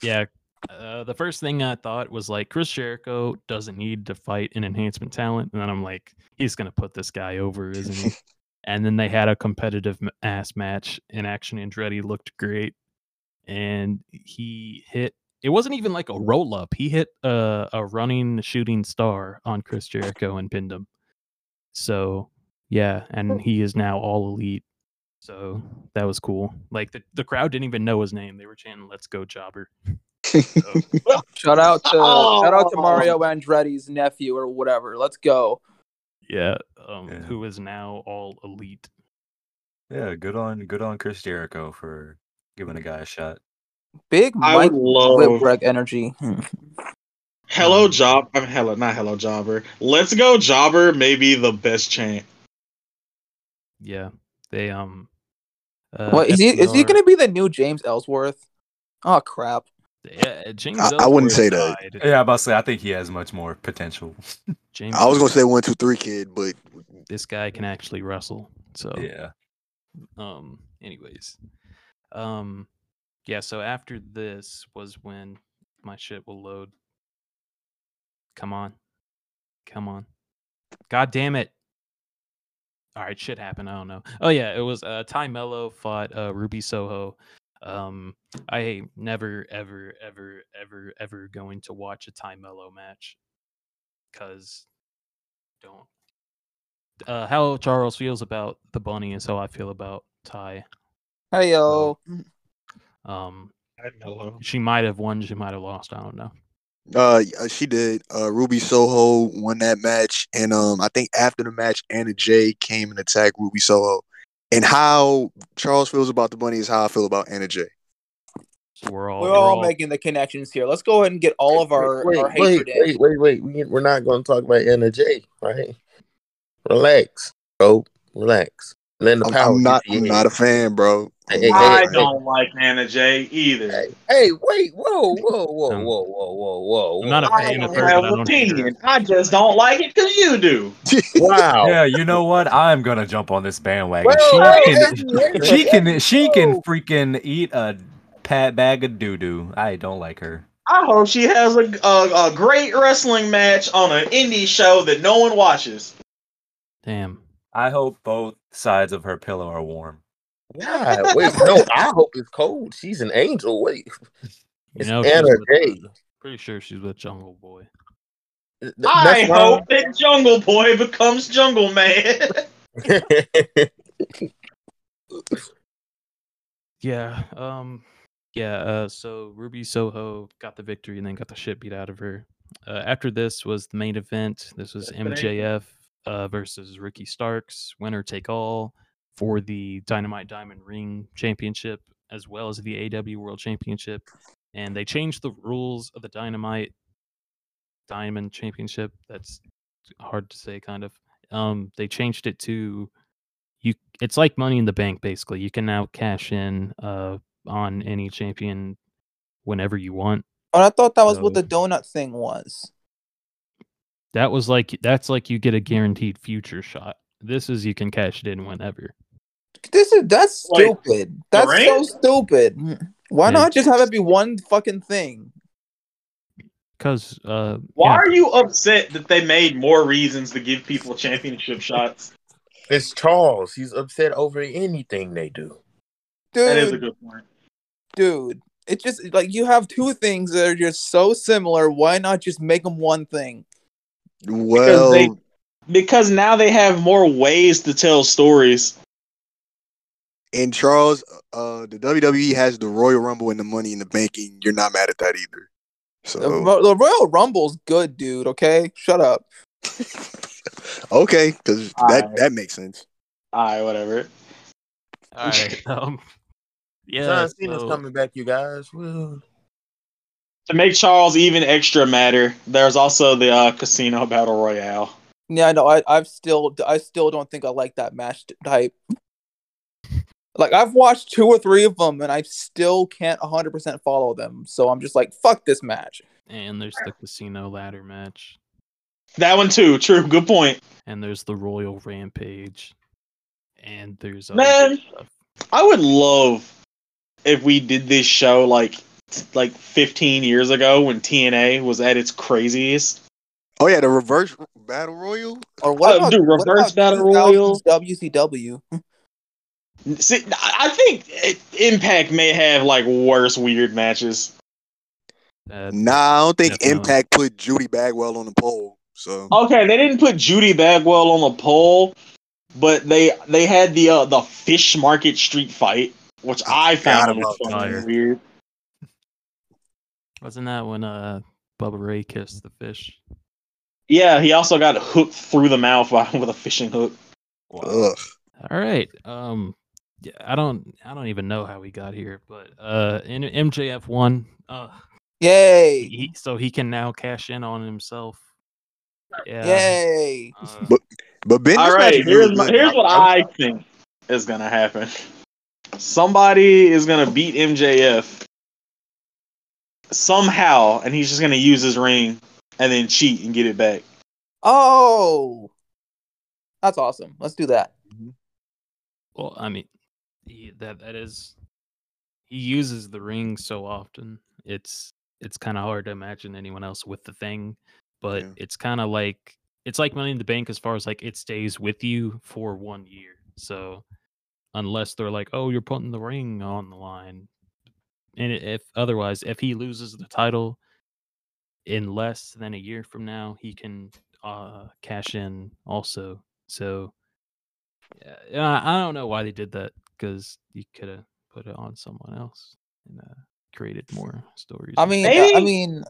yeah, uh, the first thing I thought was like Chris Jericho doesn't need to fight an enhancement talent, and then I'm like, he's gonna put this guy over, isn't he? and then they had a competitive ass match, and Action Andretti looked great, and he hit. It wasn't even like a roll up. He hit a, a running shooting star on Chris Jericho and pinned him. So yeah, and he is now all elite. So that was cool. Like the, the crowd didn't even know his name. They were chanting "Let's go, Jobber." Shout out to shout out to Oh. Mario Andretti's nephew or whatever. Let's go. Yeah, um, Yeah. who is now all elite. Yeah, good on good on Chris Jericho for giving a guy a shot. Big Mike would love Whipwreck energy. Hello Job. I'm hello, not hello Jobber. Let's go Jobber. Maybe the best chant. Yeah, they um. Uh, what is he? Is he going to be the new James Ellsworth? Oh crap! Yeah, James. I- I wouldn't Ellsworth say that. Yeah, I'm about to say I think he has much more potential. James I was gonna say one, two, three kid, but this guy can actually wrestle. So Yeah. um anyways um yeah so after this was when my shit will load come on. Come on. God damn it. All right shit happened i don't know. Oh yeah it was uh tay melo fought uh ruby soho. Um i never ever ever ever ever going to watch a tay melo match. Because don't. Uh how charles feels about the bunny is how i feel about ty. Hey yo, um I know. she might have won she might have lost i don't know uh, yeah, she did. Uh, Ruby Soho won that match, and um, I think after the match, Anna Jay came and attacked Ruby Soho. And how Charles feels about the bunny is how I feel about Anna Jay. so we're all we're all making the connections here. Let's go ahead and get all of our, wait, our wait, hatred in. wait, wait, wait. We, we're not going to talk about Anna Jay, right? Relax, bro. Relax. Let the power. I'm not. get to I'm not a fan, bro. Hey, hey, I hey, don't like Anna Jay either. Hey, hey, wait, whoa, whoa, whoa, whoa, whoa, whoa, whoa. I'm not a whoa. I of don't her, have but I an don't opinion. I just don't like it because you do. Wow. Yeah, you know what? I'm gonna jump on this bandwagon. Well, she hey, can, hey, hey, she can, hey, she can whoa. freaking eat a pat bag of doo doo. I don't like her. I hope she has a, a, a great wrestling match on an indie show that no one watches. damn I hope both sides of her pillow are warm. Why? Wait, no, I hope it's cold. She's an angel. Wait. you It's know Anna with, Jay. uh, pretty sure she's with jungle boy Th- I why- hope that Jungle Boy becomes Jungle Man. yeah um yeah uh so ruby soho got the victory and then got the shit beat out of her uh, after this was the main event this was Yes, it ain't. mjf uh versus ricky starks winner take all for the dynamite diamond ring championship as well as the AEW world championship and they changed the rules of the dynamite diamond championship. That's hard to say kind of. Um they changed it to you it's like money in the bank basically. You can now cash in uh on any champion whenever you want. But I thought that was what the donut thing was. that was like that's like you get a guaranteed future shot this is you can cash it in whenever This is that's Like, stupid. That's so stupid. Why Yeah. not just have it be one fucking thing? because uh Why yeah, are you upset that they made more reasons to give people championship shots? it's Charles. He's upset over anything they do. Dude, That is a good point. dude. It's just like you have two things that are just so similar. Why not just make them one thing? Well, they- Because now they have more ways to tell stories. and Charles, uh, the WWE has the Royal Rumble and the Money in the Bank, and you're not mad at that either. So Ro- the Royal Rumble's good, dude. Okay, shut up. okay, because that Alright. that makes sense. Alright, whatever. all right um Yeah. John Cena's so- coming back, you guys. Woo. To make Charles even extra madder, there's also the uh, casino battle royale. Yeah, I know. I I've still I still don't think I like that match type. Like I've watched two or three of them, and I still can't 100% follow them. So I'm just like, fuck this match. and there's the casino ladder match, That one too. True. Good point. and there's the Royal Rampage, and there's other Man. stuff. I would love if we did this show like like 15 years ago when TNA was at its craziest. Oh yeah, the reverse battle royal. Or what Uh, about dude, what reverse about battle royal? 2000's WCW? See, I think Impact may have like worse weird matches. Uh, Nah, I don't think Definitely. Impact put Judy Bagwell on the pole. So Okay, they didn't put Judy Bagwell on the pole, but they they had the uh, the Fish Market Street fight, which I found about fucking fire. weird. wasn't that when uh Bubba Ray kissed the fish? Yeah, he also got hooked through the mouth with a fishing hook. ugh. All right. Um, yeah, I don't, I don't even know how we got here, but uh, in MJF won. Uh, Yay! he, so he can now cash in on himself. Yeah. Yay! uh, But- But Ben, All this match right, is really here's my, here's what I think is gonna happen. Somebody is gonna beat MJF somehow, and he's just gonna use his ring and then cheat and get it back. Oh, that's awesome. Let's do that. Mm-hmm. well, I mean, he, that that is. He uses the ring so often. It's it's kind of hard to imagine anyone else with the thing, but Yeah. it's kind of like it's like money in the bank as far as like it stays with you for one year. So unless they're like, oh, you're putting the ring on the line, and if otherwise, if he loses the title in less than a year from now, he can uh cash in also. So yeah, yeah, I don't know why they did that because you could have put it on someone else and uh, created more stories. I mean, Maybe- I mean,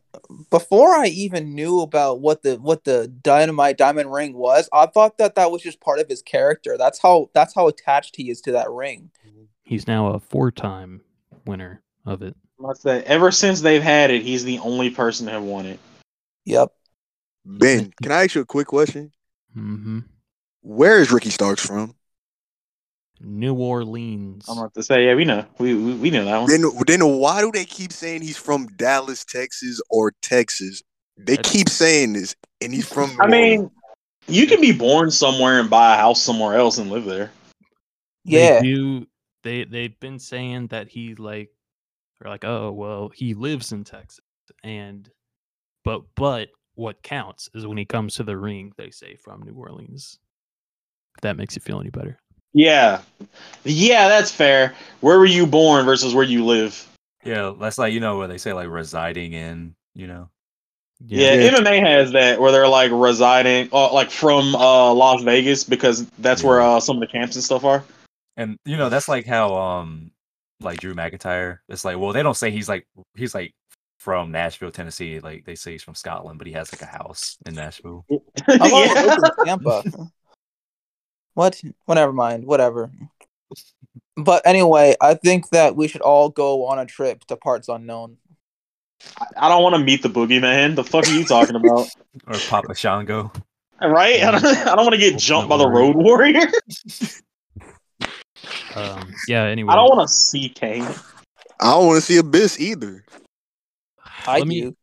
before I even knew about what the what the dynamite diamond ring was, I thought that that was just part of his character. That's how that's how attached he is to that ring. he's now a four-time winner of it. I must say, ever since they've had it, he's the only person to have won it. Yep. Ben, can I ask you a quick question? hmm Where is Ricky Starks from? New Orleans. I'm about to say, yeah, we know, we we, we know that one. Then, then why do they keep saying he's from Dallas, Texas, or Texas? They That's- keep saying this, and he's from. I New mean, Orleans. you can be born somewhere and buy a house somewhere else and live there. Yeah. They do. They they've been saying that he like, they're like, oh well, he lives in Texas, and but but what counts is when he comes to the ring, they say from New Orleans. If that makes you feel any better. Yeah, yeah, that's fair. Where were you born versus where you live? Yeah, that's like you know where they say like residing in, you know. Yeah, Yeah. MMA has that where they're like residing, uh, like from uh, Las Vegas because that's where uh, some of the camps and stuff are. And you know that's like how um like Drew McIntyre. It's like well they don't say he's like he's like from Nashville, Tennessee. Like they say he's from Scotland, but he has like a house in Nashville. How about Yeah. lives Tampa? What? Well, never mind. Whatever. But anyway, I think that we should all go on a trip to parts unknown. I don't want to meet the boogeyman. The fuck are you talking about? Or Papa Shango. right? I don't, I don't want to get jumped by the road warrior. Um, yeah. Anyway, I don't want to see Kane. I don't want to see Abyss either. I let me do.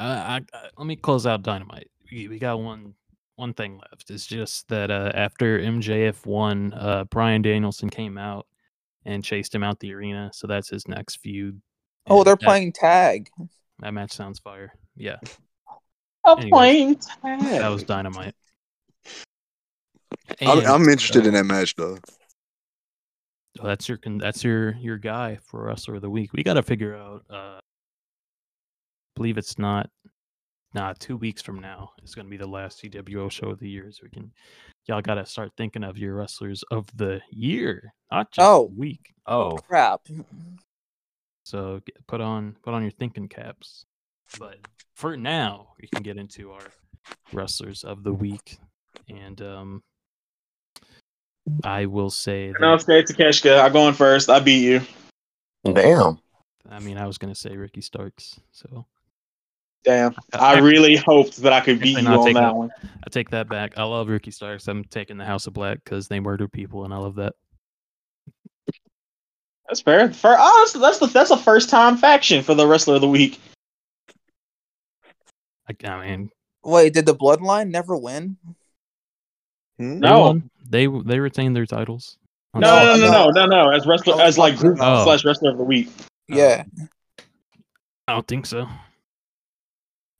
uh, I, I, let me close out Dynamite. We, we got one one thing left. It's just that uh, after MJF won, uh, Bryan Danielson came out and chased him out the arena. So that's his next feud. Oh, and they're that- playing tag. That match sounds fire. Yeah, A Anyways, plane that was Dynamite. I'm, And, I'm interested uh, in that match though. So that's your that's your your guy for wrestler of the week. We got to figure out. uh Believe it's not. Nah, two weeks from now is going to be the last EWO show of the year. So we can, y'all got to start thinking of your wrestlers of the year, not just Oh. week. Oh, Crap. So get, put on put on your thinking caps. But for now, we can get into our wrestlers of the week, and um, I will say that No, State Takeshka. I'm going first. I beat you. Damn. I mean, I was gonna say Ricky Starks, so Damn. I really hoped that I could beat you no, on take that that. one. I take that back. I love Ricky Starks. I'm taking the House of Black because they murder people, and I love that. That's fair. For us, that's the that's a first time faction for the wrestler of the week. I, I mean, Wait, did the Bloodline never win? Hmm? they No. won. they they retained their titles. No, no, no, no, no, no. As wrestler, as like group Oh. slash wrestler of the week. Yeah, I don't think so.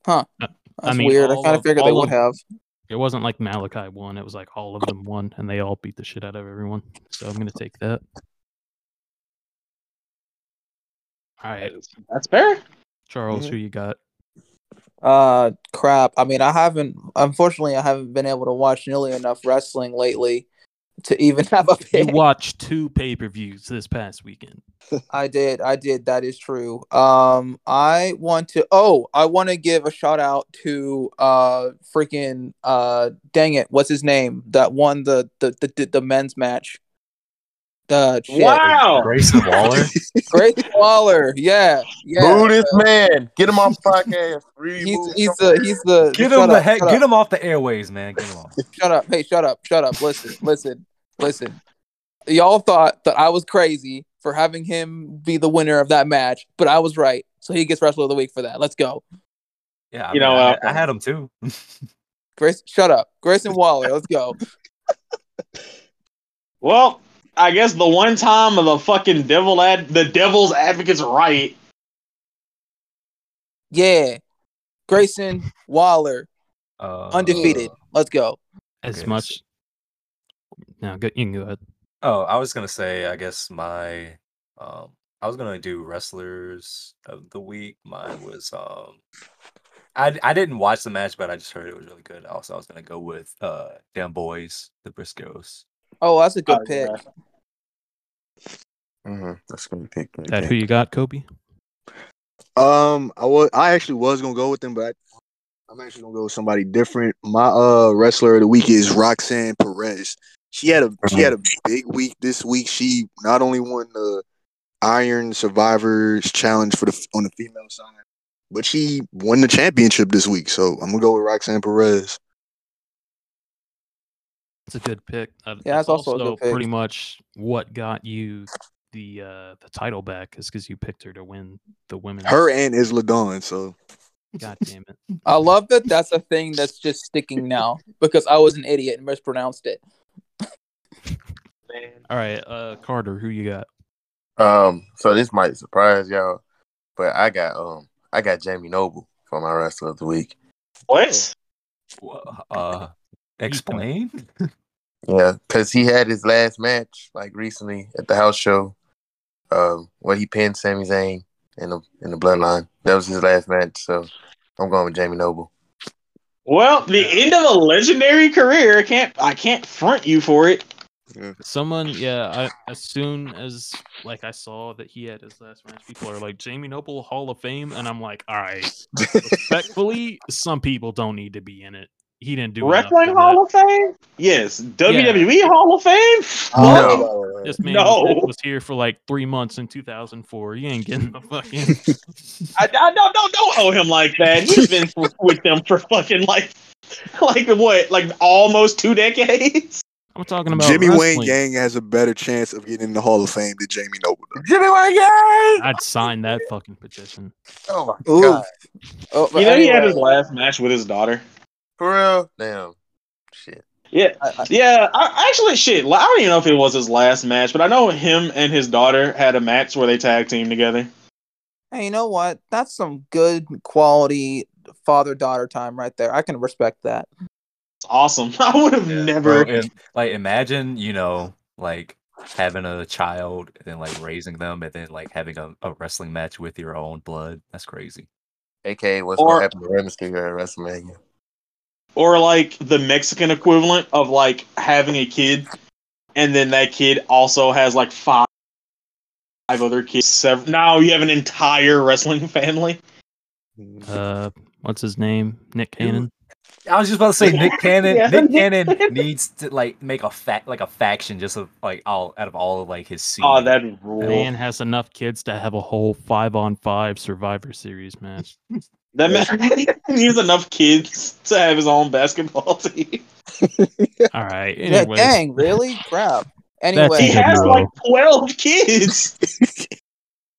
Huh. That's I mean, weird. I kind of of- figured they would of- have. It wasn't like Malachi won. It was like all of them won, and they all beat the shit out of everyone. So I'm gonna take that. All right, That's fair. Charles, Mm-hmm. who you got? Uh, crap. I mean, I haven't. Unfortunately, I haven't been able to watch nearly enough wrestling lately to even have a You pick. watched two pay per views this past weekend. I did. I did. That is true. Um, I want to. Oh, I want to give a shout out to uh, freaking uh, dang it, what's his name? That won the the, the, the men's match. The shit. Wow. Grayson Waller. Grace Waller. Yeah, yeah. Boo this man. Get him off the podcast. He's Remove he's him. the he's the Get him the up, heck. Get up. him off the airways, man. Get him off. Shut up. Hey, shut up. Shut up. Listen, listen, listen. Y'all thought that I was crazy for having him be the winner of that match, but I was right. So he gets wrestler of the week for that. Let's go. Yeah, I You mean, know, I, uh, I had him too. Grace, shut up. Grayson Waller. Let's go. Well, I guess the one time of the fucking devil ad the devil's advocate's right. Yeah. Grayson Waller, Uh, undefeated. Let's go. As Okay, much. No, go, you can go ahead. Oh, I was gonna say, I guess my, um, I was gonna do wrestlers of the week. Mine was, um, I I didn't watch the match, but I just heard it was really good. Also, I was gonna go with uh, Damn Boys, the Briscoes. Oh, that's a good Oh, pick. yeah. Mhm, That's gonna be pick. good That pick. who you got, Koby? Um, I was I actually was gonna go with them, but I, I'm actually gonna go with somebody different. My uh wrestler of the week is Roxanne Perez. She had a she had a big week this week. She not only won the Iron Survivors Challenge for the on the female side, but she won the championship this week. So I'm gonna go with Roxanne Perez. It's a good pick. Uh, Yeah, it's that's also a good pick. pretty much what got you the uh the title back is because you picked her to win the women's. Her and Isla Dawn. So God damn it! I love that that's a thing that's just sticking now because I was an idiot and mispronounced it. All right, uh, Carter, who you got? Um, so this might surprise y'all, but I got um I got Jamie Noble for my wrestler of the week. What? Wha- Uh, explain. Yeah, because he had his last match like recently at the house show, um, where he pinned Sami Zayn in the in the Bloodline. That was his last match, so I'm going with Jamie Noble. Well, the end of a legendary career. I can't I can't front you for it. Someone, yeah. I, as soon as like I saw that he had his last match, people are like Jamie Noble Hall of Fame, and I'm like, all right. Respectfully, some people don't need to be in it. He didn't do Wrestling Hall of Fame? Yes. WWE Hall of Fame? No. Fuck. This man No. was, was here for like three months in 2004. You ain't getting the fucking. I, I don't, don't don't owe him like that. He's been with them for fucking like like what like almost two decades. I'm talking about Jimmy Wayne wrestling. Gang has a better chance of getting in the Hall of Fame than Jamie Noble does. Jimmy Wang Yang! I'd sign that fucking petition. Oh my Ooh. god, Oh, You know he had uh, his last match with his daughter. For real? Damn, shit. Yeah, I- I- yeah. I, actually, shit. I don't even know if it was his last match, but I know him and his daughter had a match where they tag team together. hey, you know what? That's some good quality father daughter time right there. I can respect that. It's awesome. I would have Yeah, never. bro, and, like imagine you know like having a child and then like raising them and then like having a, a wrestling match with your own blood. That's crazy. AKA what's Or- gonna happen to Rey Mysterio at WrestleMania? or like the Mexican equivalent of like having a kid, and then that kid also has like five five other kids. Seven, now you have an entire wrestling family. Mm-hmm. Uh, what's his name? Nick Cannon. I was just about to say Nick Cannon. yeah. Nick Cannon needs to like make a fact like a faction just of like all out of all of like his. Scene. Oh, that man has enough kids to have a whole five on five Survivor Series match. That man needs enough kids to have his own basketball team. All right. Yeah, dang, really? Crap. Anyway, he has like 12 kids.